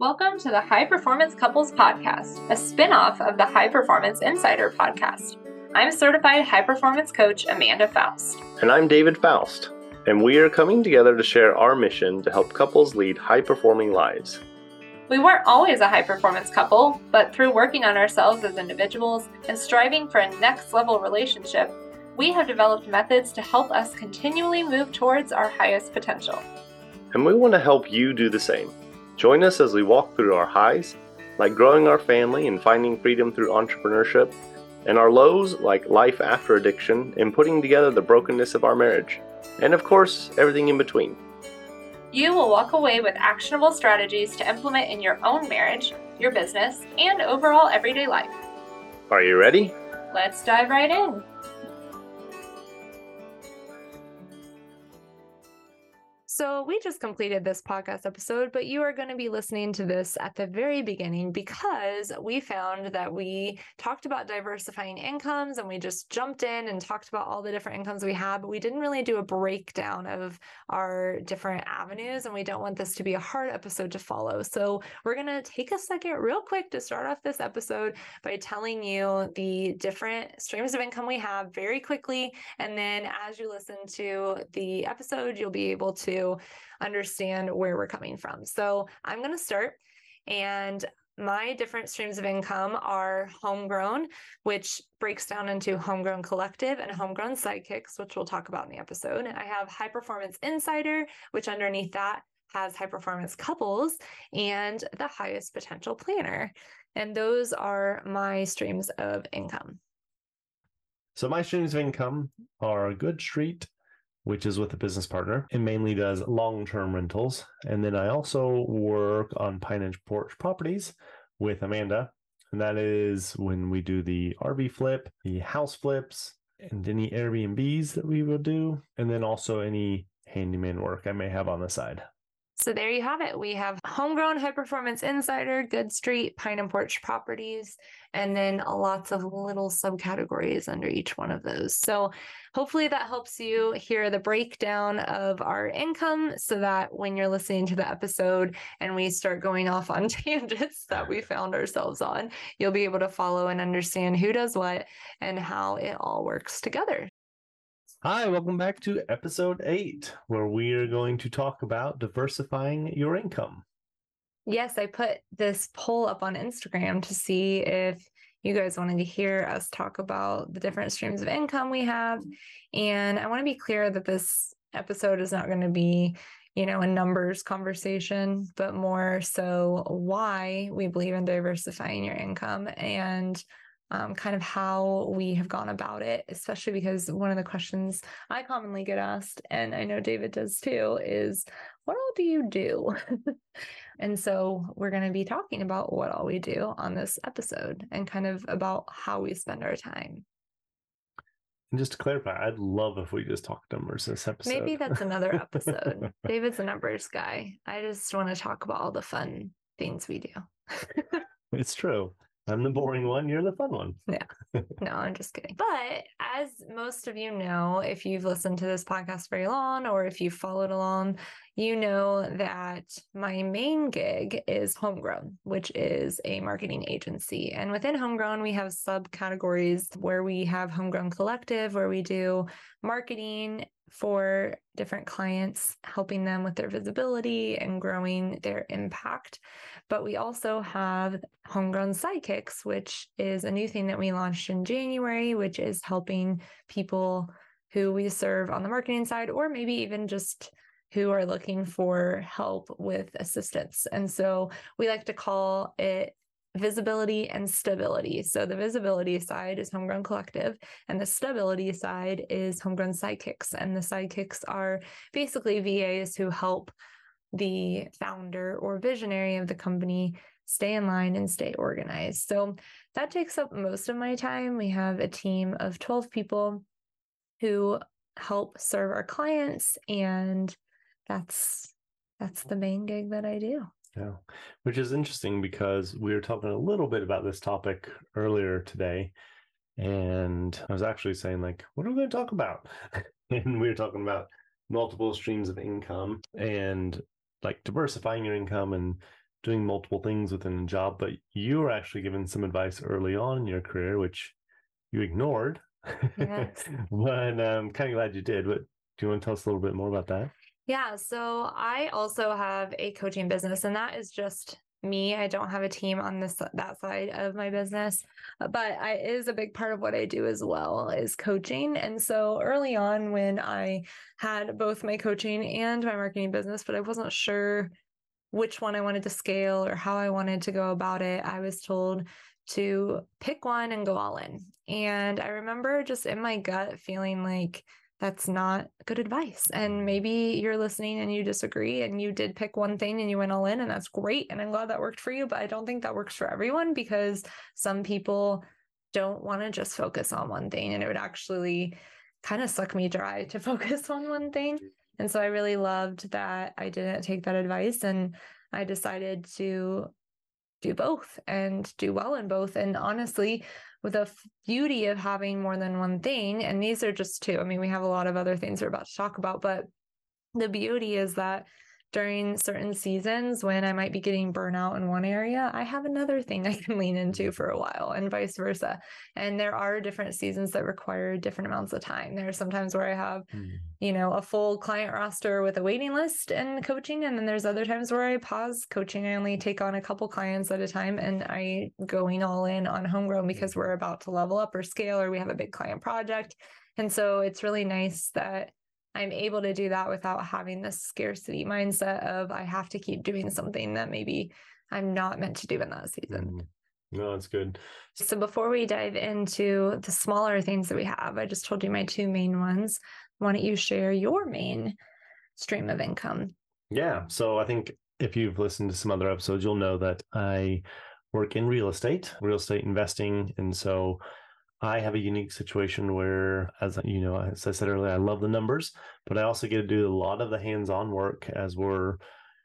Welcome to the High Performance Couples Podcast, a spin off of the High Performance Insider Podcast. I'm certified high performance coach Amanda Foust. And I'm David Foust, and we are coming together to share our mission to help couples lead high performing lives. We weren't always a high performance couple, but through working on ourselves as individuals and striving for a next level relationship, we have developed methods to help us continually move towards our highest potential. And we want to help you do the same. Join us as we walk through our highs, like growing our family and finding freedom through entrepreneurship, and our lows, like life after addiction and putting together the brokenness of our marriage, and of course, everything in between. You will walk away with actionable strategies to implement in your own marriage, your business, and overall everyday life. Are you ready? Let's dive right in. So, we just completed this podcast episode, but you are going to be listening to this at the very beginning because we found that we talked about diversifying incomes and we just jumped in and talked about all the different incomes we have, but we didn't really do a breakdown of our different avenues. And we don't want this to be a hard episode to follow. So, we're going to take a second, real quick, to start off this episode by telling you the different streams of income we have very quickly. And then, as you listen to the episode, you'll be able to understand where we're coming from. So I'm going to start and my different streams of income are homegrown, which breaks down into homegrown collective and homegrown sidekicks, which we'll talk about in the episode. I have high performance insider, which underneath that has high performance couples and the highest potential planner. And those are my streams of income. So my streams of income are a Good Street, which is with a business partner. It mainly does long term rentals. And then I also work on Pine and Porch Properties with Amanda. And that is when we do the RV flip, the house flips, and any Airbnbs that we will do. And then also any handyman work I may have on the side. So there you have it. We have homegrown high performance insider, Good Street, Pine and Porch properties, and then lots of little subcategories under each one of those. So hopefully that helps you hear the breakdown of our income so that when you're listening to the episode and we start going off on tangents that we found ourselves on, you'll be able to follow and understand who does what and how it all works together. Hi, welcome back to episode eight, where we are going to talk about diversifying your income. Yes, I put this poll up on Instagram to see if you guys wanted to hear us talk about the different streams of income we have. And I want to be clear that this episode is not going to be, you know, a numbers conversation, but more so why we believe in diversifying your income and um, kind of how we have gone about it, especially because one of the questions I commonly get asked, and I know David does too, is what all do you do? and so we're going to be talking about what all we do on this episode and kind of about how we spend our time. And just to clarify, I'd love if we just talked numbers this episode. Maybe that's another episode. David's a numbers guy. I just want to talk about all the fun things we do. it's true. I'm the boring one. You're the fun one. Yeah. No, I'm just kidding. But as most of you know, if you've listened to this podcast very long or if you've followed along, you know that my main gig is Homegrown, which is a marketing agency. And within Homegrown, we have subcategories where we have Homegrown Collective, where we do marketing for different clients, helping them with their visibility and growing their impact. But we also have Homegrown Sidekicks, which is a new thing that we launched in January, which is helping people who we serve on the marketing side, or maybe even just who are looking for help with assistance. And so we like to call it visibility and stability. So the visibility side is Homegrown Collective, and the stability side is Homegrown Sidekicks. And the sidekicks are basically VAs who help the founder or visionary of the company stay in line and stay organized. So that takes up most of my time. We have a team of 12 people who help serve our clients and that's that's the main gig that I do. Yeah, which is interesting because we were talking a little bit about this topic earlier today. And I was actually saying, like, what are we going to talk about? and we were talking about multiple streams of income and like diversifying your income and doing multiple things within a job, but you were actually given some advice early on in your career, which you ignored. Yes. but um, I'm kind of glad you did. But do you want to tell us a little bit more about that? Yeah. So I also have a coaching business, and that is just me. I don't have a team on this that side of my business, uh, but I is a big part of what I do as well is coaching. And so early on when I had both my coaching and my marketing business, but I wasn't sure which one I wanted to scale or how I wanted to go about it, I was told to pick one and go all in. And I remember just in my gut feeling like that's not good advice. And maybe you're listening and you disagree and you did pick one thing and you went all in, and that's great. And I'm glad that worked for you. But I don't think that works for everyone because some people don't want to just focus on one thing. And it would actually kind of suck me dry to focus on one thing. Mm-hmm. And so I really loved that I didn't take that advice and I decided to do both and do well in both. And honestly, with the beauty of having more than one thing, and these are just two. I mean, we have a lot of other things we're about to talk about, but the beauty is that during certain seasons when I might be getting burnout in one area, I have another thing I can lean into for a while and vice versa. And there are different seasons that require different amounts of time. There are sometimes where I have, mm. you know, a full client roster with a waiting list and coaching. And then there's other times where I pause coaching. I only take on a couple clients at a time and I going all in on homegrown because we're about to level up or scale or we have a big client project. And so it's really nice that I'm able to do that without having this scarcity mindset of I have to keep doing something that maybe I'm not meant to do in that season. Mm. No, that's good. So before we dive into the smaller things that we have, I just told you my two main ones. Why don't you share your main stream of income? Yeah. So I think if you've listened to some other episodes, you'll know that I work in real estate, real estate investing. And so I have a unique situation where, as you know, as I said earlier, I love the numbers, but I also get to do a lot of the hands-on work as we're.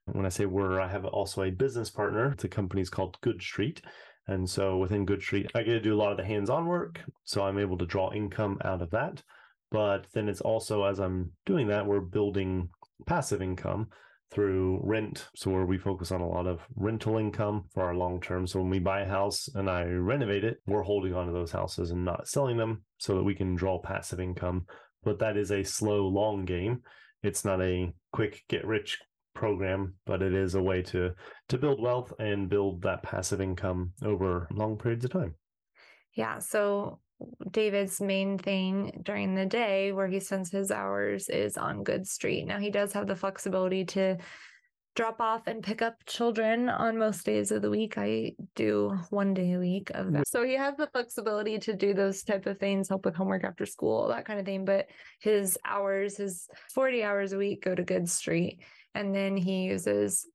When I say we're, I have also a business partner. The company's called Good Street, and so within Good Street, I get to do a lot of the hands-on work. So I'm able to draw income out of that. But then it's also as I'm doing that, we're building passive income through rent. So where we focus on a lot of rental income for our long term. So when we buy a house and I renovate it, we're holding on to those houses and not selling them so that we can draw passive income. But that is a slow, long game. It's not a quick get rich program, but it is a way to to build wealth and build that passive income over long periods of time. Yeah. So David's main thing during the day where he spends his hours is on Good Street. Now he does have the flexibility to drop off and pick up children on most days of the week. I do one day a week of that. So he has the flexibility to do those type of things, help with homework after school, that kind of thing. But his hours, his 40 hours a week go to Good Street. And then he uses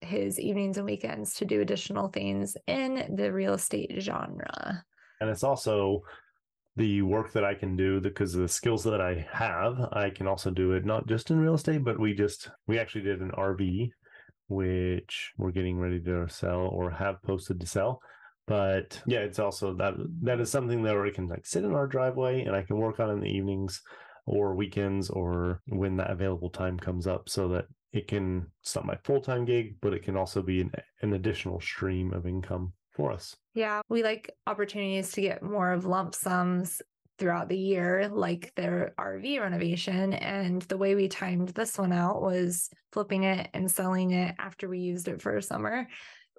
his evenings and weekends to do additional things in the real estate genre. And it's also the work that I can do because the skills that I have, I can also do it not just in real estate, but we just we actually did an RV which we're getting ready to sell or have posted to sell. But yeah, it's also that that is something that we can like sit in our driveway and I can work on in the evenings or weekends or when that available time comes up so that it can it's not my full-time gig, but it can also be an, an additional stream of income for us. Yeah, we like opportunities to get more of lump sums throughout the year, like their RV renovation. And the way we timed this one out was flipping it and selling it after we used it for a summer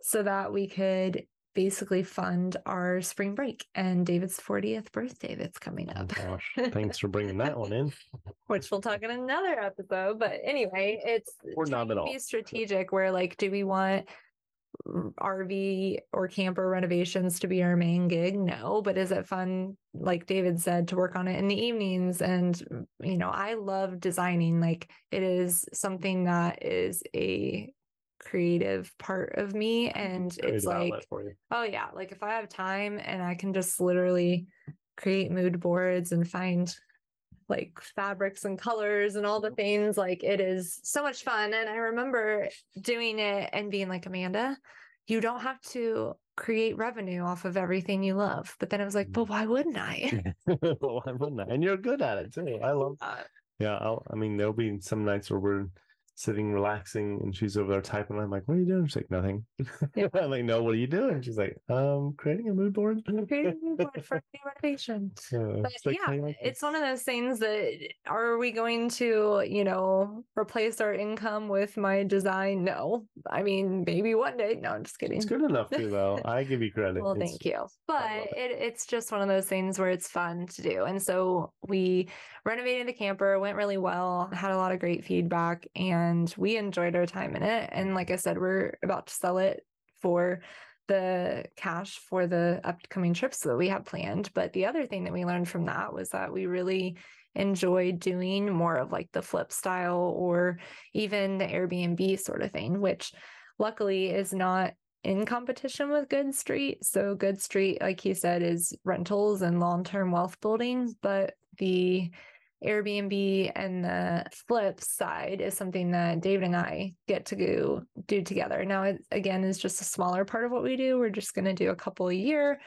so that we could basically fund our spring break and David's 40th birthday that's coming oh up. Oh gosh, thanks for bringing that one in. Which we'll talk in another episode. But anyway, it's we're not at all. Be strategic. Where like, do we want RV or camper renovations to be our main gig? No, but is it fun, like David said, to work on it in the evenings? And, mm, you know, I love designing. Like it is something that is a creative part of me. And it's like, oh, yeah, like if I have time and I can just literally create mood boards and find like fabrics and colors and all the things. Like it is so much fun. And I remember doing it and being like, Amanda, you don't have to create revenue off of everything you love. But then I was like, but mm. why wouldn't I? why wouldn't I? And you're good at it too. I love. that. yeah, I'll, I mean, there'll be some nights where we're sitting relaxing and she's over there typing. I'm like, what are you doing? She's like, nothing. I'm like, no, what are you doing? She's like, um, creating a mood board. Creating a mood board for new renovation. Yeah, But it's like, yeah, like it's one of those things that are we going to, you know, replace our income with my design? No. I mean, maybe one day. No, I'm just kidding. It's good enough too, though. I give you credit. Well, It's- thank you. But it. it, it's just one of those things where it's fun to do. And so we renovated the camper, went really well, had a lot of great feedback, and we enjoyed our time in it. And like I said, we're about to sell it for the cash for the upcoming trips that we have planned. But the other thing that we learned from that was that we really enjoyed doing more of like the flip style or even the Airbnb sort of thing, which luckily is not in competition with Good Street. So Good Street, like you said, is rentals and long-term wealth building, but the Airbnb and the flip side is something that David and I get to go do together. Now, it again is just a smaller part of what we do. We're just going to do a couple a year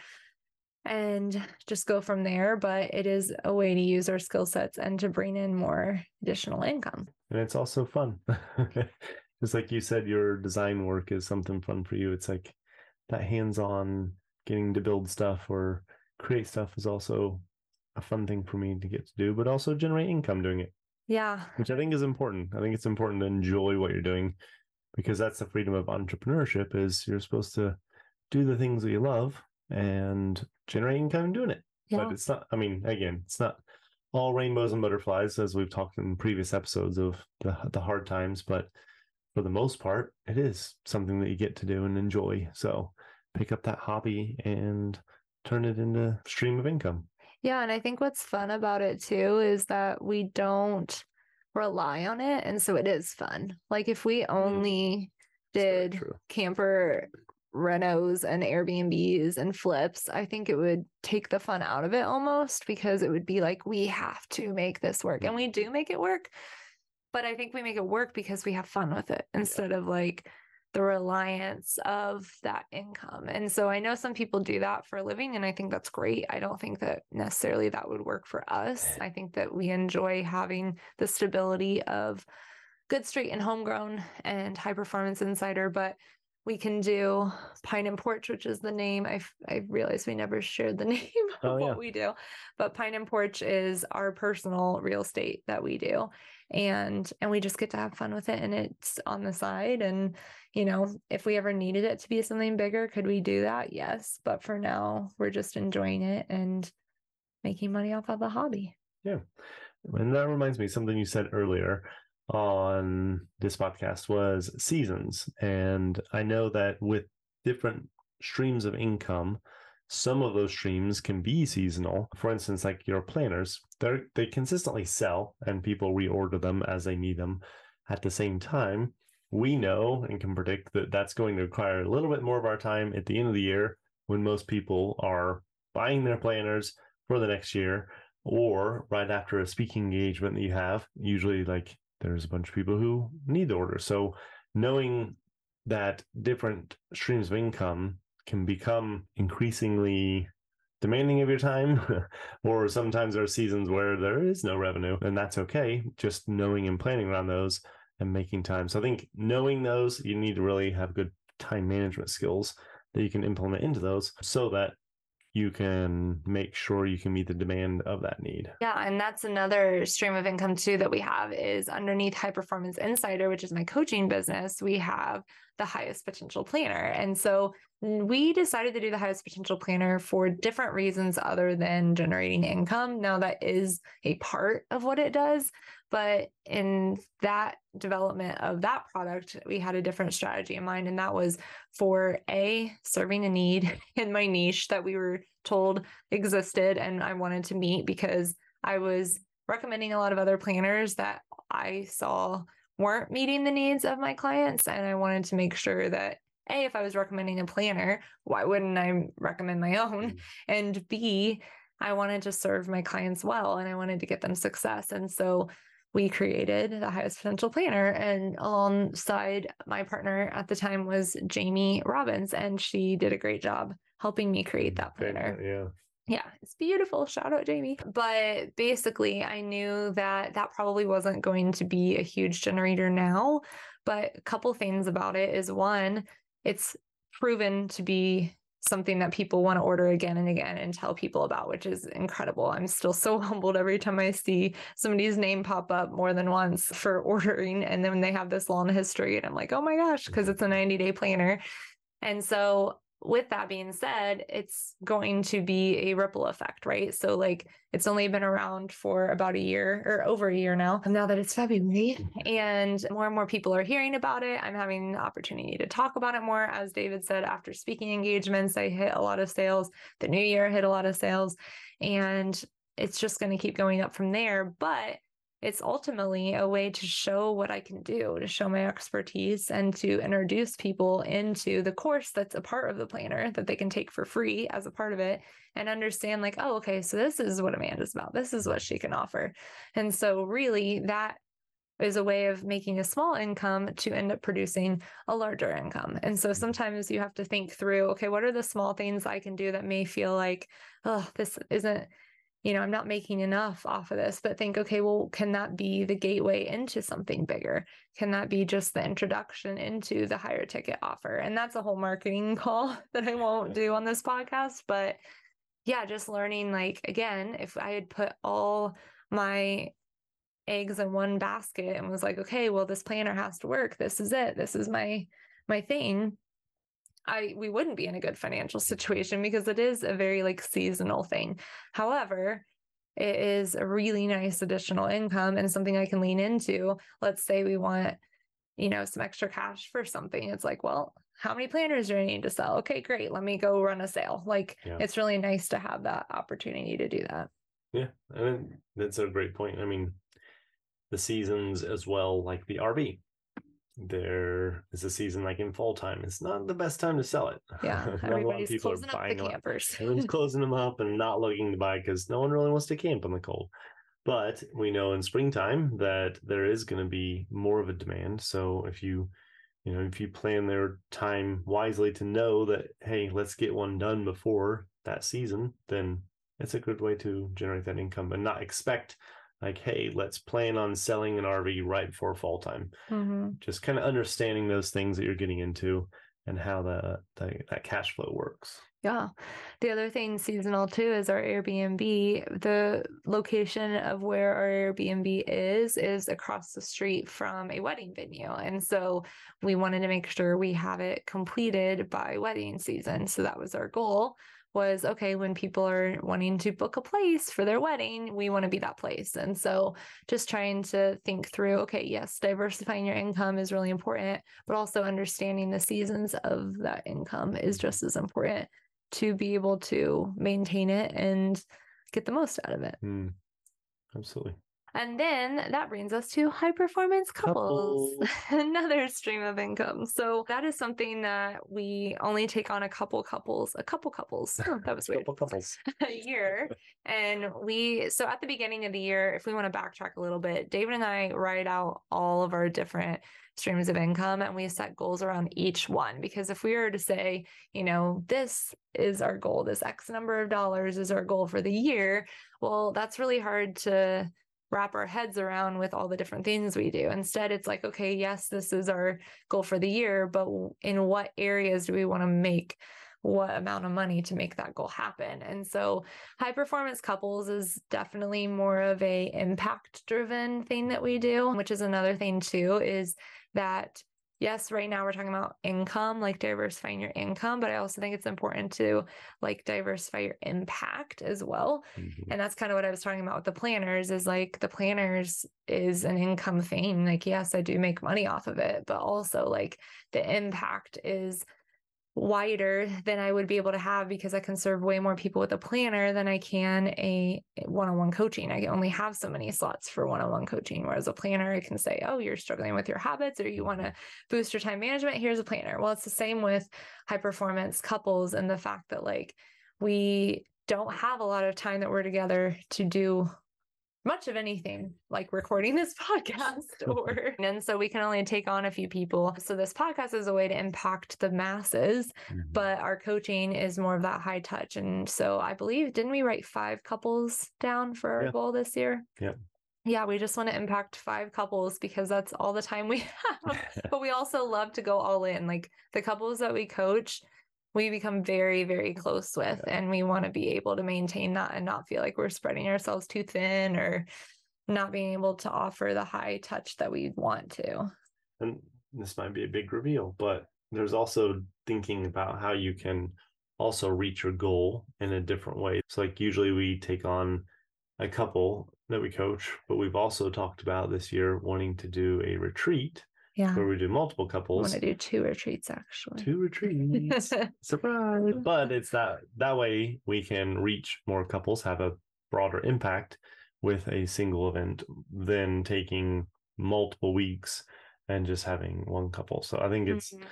and just go from there. But it is a way to use our skill sets and to bring in more additional income. and it's also fun. Just like you said, your design work is something fun for you. It's like that hands-on getting to build stuff or create stuff is also a fun thing for me to get to do, but also generate income doing it, Yeah. which I think is important. I think it's important to enjoy what you're doing because that's the freedom of entrepreneurship is you're supposed to do the things that you love and generate income doing it. Yeah. But it's not, I mean, again, it's not all rainbows and butterflies, as we've talked in previous episodes of the, the hard times, but for the most part, it is something that you get to do and enjoy. So pick up that hobby and turn it into stream of income. Yeah, and I think what's fun about it too is that we don't rely on it. And so it is fun. Like if we mm-hmm. only It's very did camper renos and Airbnbs and flips, I think it would take the fun out of it almost because it would be like, we have to make this work. And we do make it work. But I think we make it work because we have fun with it instead of like the reliance of that income. And so I know some people do that for a living, and I think that's great. I don't think that necessarily that would work for us. I think that we enjoy having the stability of Good Street and Homegrown and High Performance Insider, but we can do Pine and Porch, which is the name. I I realized we never shared the name of Oh, yeah. what we do, but Pine and Porch is our personal real estate that we do, and and we just get to have fun with it, and it's on the side. And you know, if we ever needed it to be something bigger, could we do that? Yes, but for now, we're just enjoying it and making money off of the hobby. Yeah. And that reminds me, something you said earlier on this podcast was seasons. And I know that with different streams of income, some of those streams can be seasonal. For instance, like your planners, they they consistently sell and people reorder them as they need them. At the same time, we know and can predict that that's going to require a little bit more of our time at the end of the year when most people are buying their planners for the next year or right after a speaking engagement that you have usually like there's a bunch of people who need the order so knowing that different streams of income can become increasingly demanding of your time or sometimes there are seasons where there is no revenue and that's okay just knowing and planning around those and making time so i think knowing those you need to really have good time management skills that you can implement into those so that you can make sure you can meet the demand of that need. Yeah, and that's another stream of income too that we have is underneath High Performance Insider, which is my coaching business, we have the highest potential planner. And so we decided to do the highest potential planner for different reasons other than generating income. Now that is a part of what it does, but in that development of that product, we had a different strategy in mind and that was for a serving a need in my niche that we were told existed and I wanted to meet because I was recommending a lot of other planners that I saw weren't meeting the needs of my clients. And I wanted to make sure that A, if I was recommending a planner, why wouldn't I recommend my own? Mm. And B, I wanted to serve my clients well and I wanted to get them success. And so we created the highest potential planner and alongside my partner at the time was Jamie Robbins and she did a great job helping me create that planner. Yeah. Yeah, it's beautiful. Shout out Jamie. But basically, I knew that that probably wasn't going to be a huge generator now. But a couple things about it is one, it's proven to be something that people want to order again and again and tell people about, which is incredible. I'm still so humbled every time I see somebody's name pop up more than once for ordering. And then they have this long history, and I'm like, oh my gosh, because it's a 90 day planner. And so with that being said, it's going to be a ripple effect, right? So, like, it's only been around for about a year or over a year now, now that it's February, and more and more people are hearing about it. I'm having the opportunity to talk about it more. As David said, after speaking engagements, I hit a lot of sales. The new year hit a lot of sales, and it's just going to keep going up from there. But it's ultimately a way to show what I can do, to show my expertise, and to introduce people into the course that's a part of the planner that they can take for free as a part of it and understand, like, oh, okay, so this is what Amanda's about. This is what she can offer. And so, really, that is a way of making a small income to end up producing a larger income. And so mm-hmm. sometimes you have to think through, okay, what are the small things I can do that may feel like, oh, this isn't you know, I'm not making enough off of this, but think, okay, well, can that be the gateway into something bigger? Can that be just the introduction into the higher ticket offer? And that's a whole marketing call that I won't do on this podcast. But yeah, just learning like, again, if I had put all my eggs in one basket and was like, okay, well, this planner has to work. This is it. This is my my thing I we wouldn't be in a good financial situation because it is a very like seasonal thing. However, it is a really nice additional income and something I can lean into. Let's say we want, you know, some extra cash for something. It's like, well, how many planners do I need to sell? Okay, great. Let me go run a sale. Like yeah. it's really nice to have that opportunity to do that. Yeah. I mean, that's a great point. I mean, the seasons as well, like the RV there is a season like in fall time. It's not the best time to sell it. Yeah, everybody's closing up the campers. Everyone's closing them up and not looking to buy because no one really wants to camp in the cold. But we know in springtime that there is going to be more of a demand. So if you, you know, if you plan their time wisely to know that, hey, let's get one done before that season, then it's a good way to generate that income and not expect like hey let's plan on selling an rv right before fall time. Mm-hmm. just kind of understanding those things that you're getting into and how the, the, that cash flow works. Yeah. The other thing seasonal too is our airbnb. The location of where our airbnb is is across the street from a wedding venue and so we wanted to make sure we have it completed by wedding season so that was our goal was okay when people are wanting to book a place for their wedding we want to be that place. And so just trying to think through okay yes diversifying your income is really important but also understanding the seasons of that income is just as important to be able to maintain it and get the most out of it. Mm, absolutely and then that brings us to high performance couples, couples. another stream of income. So that is something that we only take on a couple couples, a couple couples. Oh, that was weird. couple couples a year. and we, so at the beginning of the year, if we want to backtrack a little bit, David and I write out all of our different streams of income and we set goals around each one. Because if we were to say, you know, this is our goal, this X number of dollars is our goal for the year, well, that's really hard to wrap our heads around with all the different things we do. Instead, it's like, okay, yes, this is our goal for the year, but in what areas do we want to make what amount of money to make that goal happen? And so high performance couples is definitely more of a impact driven thing that we do, which is another thing too is that yes, right now we're talking about income, like diversifying your income, but I also think it's important to like diversify your impact as well. Mm-hmm. And that's kind of what I was talking about with the planners is like the planners is an income thing. Like, yes, I do make money off of it, but also like the impact is wider than I would be able to have because I can serve way more people with a planner than I can a one-on-one coaching. I only have so many slots for one-on-one coaching. Whereas a planner, I can say, oh, you're struggling with your habits or you want to boost your time management. Here's a planner. Well, it's the same with high performance couples and the fact that like we don't have a lot of time that we're together to do much of anything like recording this podcast or and so we can only take on a few people so this podcast is a way to impact the masses Mhm. but our coaching is more of that high touch and so i believe didn't we write five couples down for our Yeah. goal this year Yep. yeah we just want to impact five couples because that's all the time we have but we also love to go all in like the couples that we coach we become very very close with and we want to be able to maintain that and not feel like we're spreading ourselves too thin or not being able to offer the high touch that we want to and this might be a big reveal, but there's also thinking about how you can also reach your goal in a different way. So, like, usually we take on a couple that we coach, but we've also talked about this year wanting to do a retreat yeah where we do multiple i couples. want to do two retreats actually Two retreats. Surprise. But it's that that way we can reach more couples, have a broader impact with a single event than taking multiple weeks and just having one couple. So I think it's Mhm.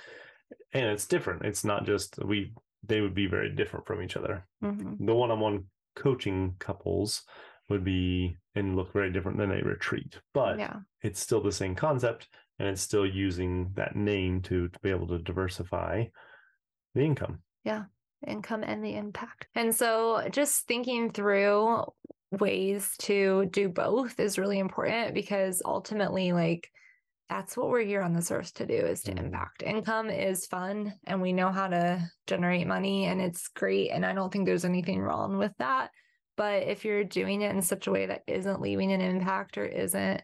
and it's different. It's not just we they would be very different from each other. Mhm. The one-on-one coaching couples would be and look very different than a retreat. But yeah it's still the same concept and it's still using that name to, to be able to diversify the income. Yeah, income and the impact. And so just thinking through ways to do both is really important because ultimately like that's what we're here on this earth to do is to Mhm. impact. Income is fun and we know how to generate money and it's great and I don't think there's anything wrong with that. But if you're doing it in such a way that isn't leaving an impact or isn't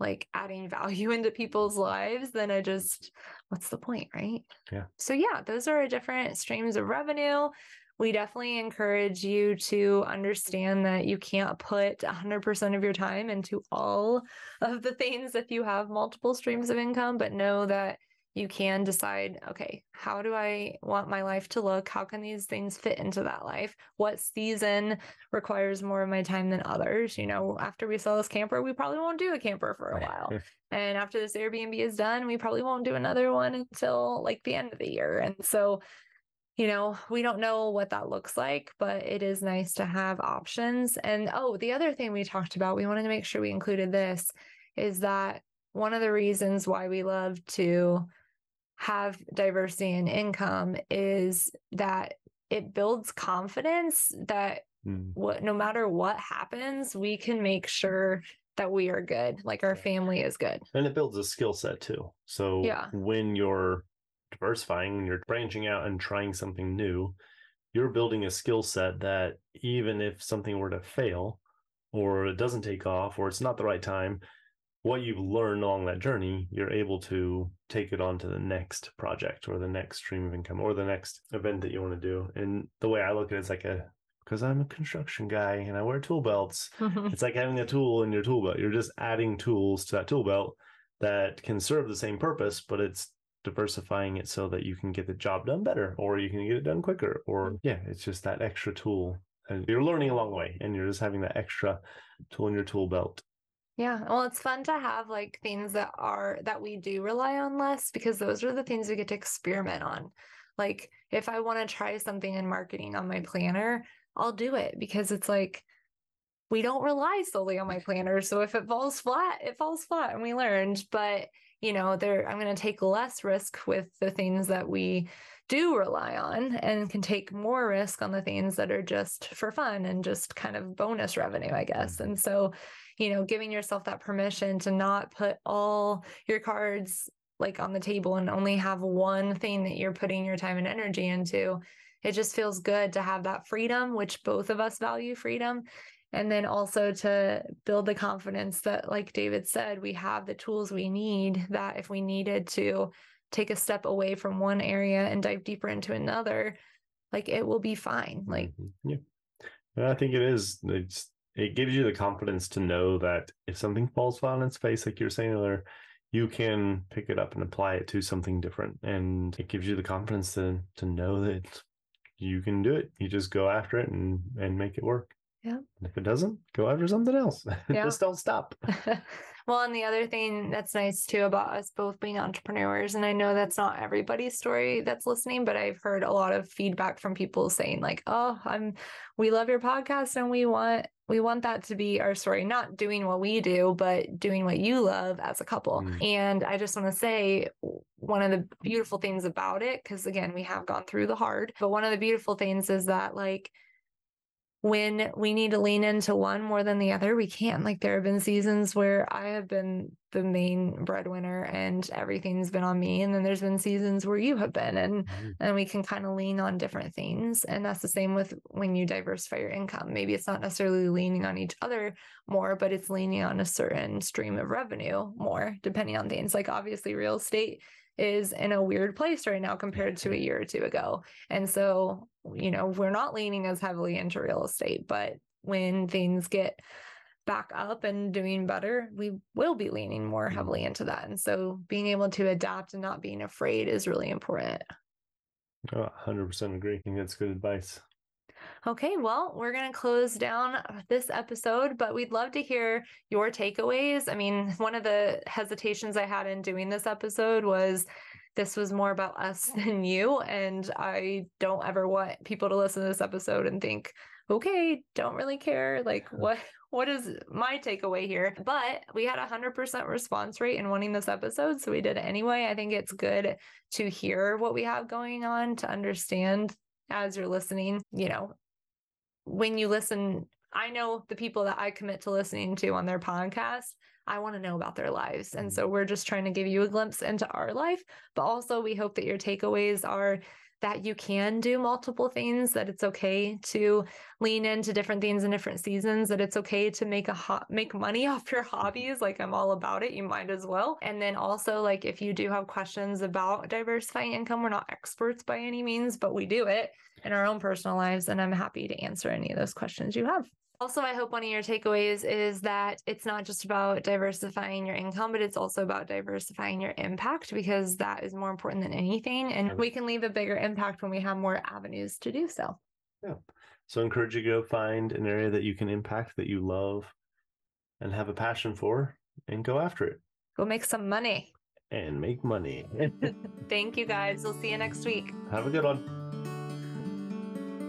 like adding value into people's lives, then I just what's the point, right? Yeah. So yeah, those are different streams of revenue. We definitely encourage you to understand that you can't put 100% of your time into all of the things if you have multiple streams of income, but know that you can decide, okay, how do I want my life to look? How can these things fit into that life? What season requires more of my time than others? You know, after we sell this camper, we probably won't do a camper for a while. And after this Airbnb is done, we probably won't do another one until like the end of the year. And so, you know, we don't know what that looks like, but it is nice to have options. And oh, the other thing we talked about, we wanted to make sure we included this is that one of the reasons why we love to have diversity in income is that it builds confidence that Mm. what no matter what happens, we can make sure that we are good, like our family is good. And it builds a skill set too. So Yeah. when you're diversifying, when you're branching out and trying something new, you're building a skill set that even if something were to fail or it doesn't take off or it's not the right time, what you've learned along that journey, you're able to take it on to the next project or the next stream of income or the next event that you want to do. And the way I look at it is like a because I'm a construction guy and I wear tool belts. It's like having a tool in your tool belt. You're just adding tools to that tool belt that can serve the same purpose, but it's diversifying it so that you can get the job done better or you can get it done quicker. Or mm. yeah, it's just that extra tool. And you're learning along the way and you're just having that extra tool in your tool belt. Yeah, well, it's fun to have like things that are that we do rely on less because those are the things we get to experiment on. Like if I want to try something in marketing on my planner, I'll do it because it's like we don't rely solely on my planner. So if it falls flat, it falls flat and we learned. But you know, there I'm going to take less risk with the things that we do rely on and can take more risk on the things that are just for fun and just kind of bonus revenue, I guess. Mm-hmm. And so you know, giving yourself that permission to not put all your cards like on the table and only have one thing that you're putting your time and energy into. It just feels good to have that freedom, which both of us value freedom. And then also to build the confidence that, like David said, we have the tools we need that if we needed to take a step away from one area and dive deeper into another, like it will be fine. Like, Mhm. yeah. And I think it is. It's it gives you the confidence to know that if something falls flat on its face, like you're saying earlier, you can pick it up and apply it to something different. And it gives you the confidence to to know that you can do it. You just go after it and and make it work. Yeah. And if it doesn't, go after something else. Yeah. just don't stop. well, and the other thing that's nice too about us both being entrepreneurs, and I know that's not everybody's story that's listening, but I've heard a lot of feedback from people saying, like, oh, I'm we love your podcast and we want we want that to be our story, not doing what we do, but doing what you love as a couple. Mm. And I just want to say one of the beautiful things about it, because again, we have gone through the hard, but one of the beautiful things is that, like, when we need to lean into one more than the other, we can. Like there have been seasons where I have been the main breadwinner and everything's been on me. And then there's been seasons where you have been and Mhm. and we can kind of lean on different things. And that's the same with when you diversify your income. Maybe it's not necessarily leaning on each other more, but it's leaning on a certain stream of revenue more, depending on things. Like obviously real estate is in a weird place right now compared to a year or two ago. And so, you know, we're not leaning as heavily into real estate, but when things get back up and doing better, we will be leaning more mm-hmm. heavily into that. And so being able to adapt and not being afraid is really important. Oh, 100% agree. I think that's good advice. Okay, well, we're going to close down uh, this episode, but we'd love to hear your takeaways. I mean, one of the hesitations I had in doing this episode was this was more about us than you. And I don't ever want people to listen to this episode and think, okay, don't really care. Like, what? What is my takeaway here? But we had a hundred percent response rate in wanting this episode, so we did it anyway. I think it's good to hear what we have going on to understand as you're listening, you know, when you listen, I know the people that I commit to listening to on their podcast, I want to know about their lives. And mm-hmm. so we're just trying to give you a glimpse into our life, but also we hope that your takeaways are that you can do multiple things, that it's okay to lean into different things in different seasons, that it's okay to make a ho- make money off your mm-hmm. hobbies. Like I'm all about it. You might as well. And then also like if you do have questions about diversifying income, we're not experts by any means, but we do it in our own personal lives. And I'm happy to answer any of those questions you have. Also, I hope one of your takeaways is that it's not just about diversifying your income, but it's also about diversifying your impact because that is more important than anything. And we can leave a bigger impact when we have more avenues to do so. Yeah. So I encourage you to go find an area that you can impact that you love and have a passion for and go after it Go make some money. and make money. Thank you guys. We'll see you next week. have a good one.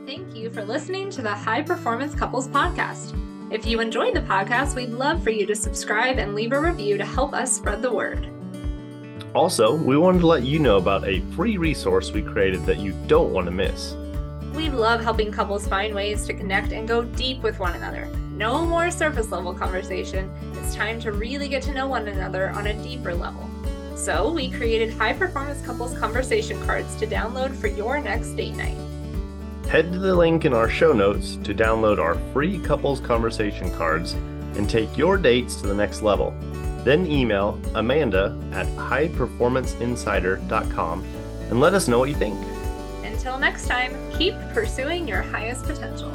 Thank you for listening to the High Performance Couples Podcast. If you enjoyed the podcast, we'd love for you to subscribe and leave a review to help us spread the word. Also, we wanted to let you know about a free resource we created that you don't want to miss. We love helping couples find ways to connect and go deep with one another. No more surface level conversation. It's time to really get to know one another on a deeper level. So, we created high performance couples conversation cards to download for your next date night. Head to the link in our show notes to download our free couples conversation cards and take your dates to the next level. Then email Amanda at highperformanceinsider.com and let us know what you think. Until next time, keep pursuing your highest potential.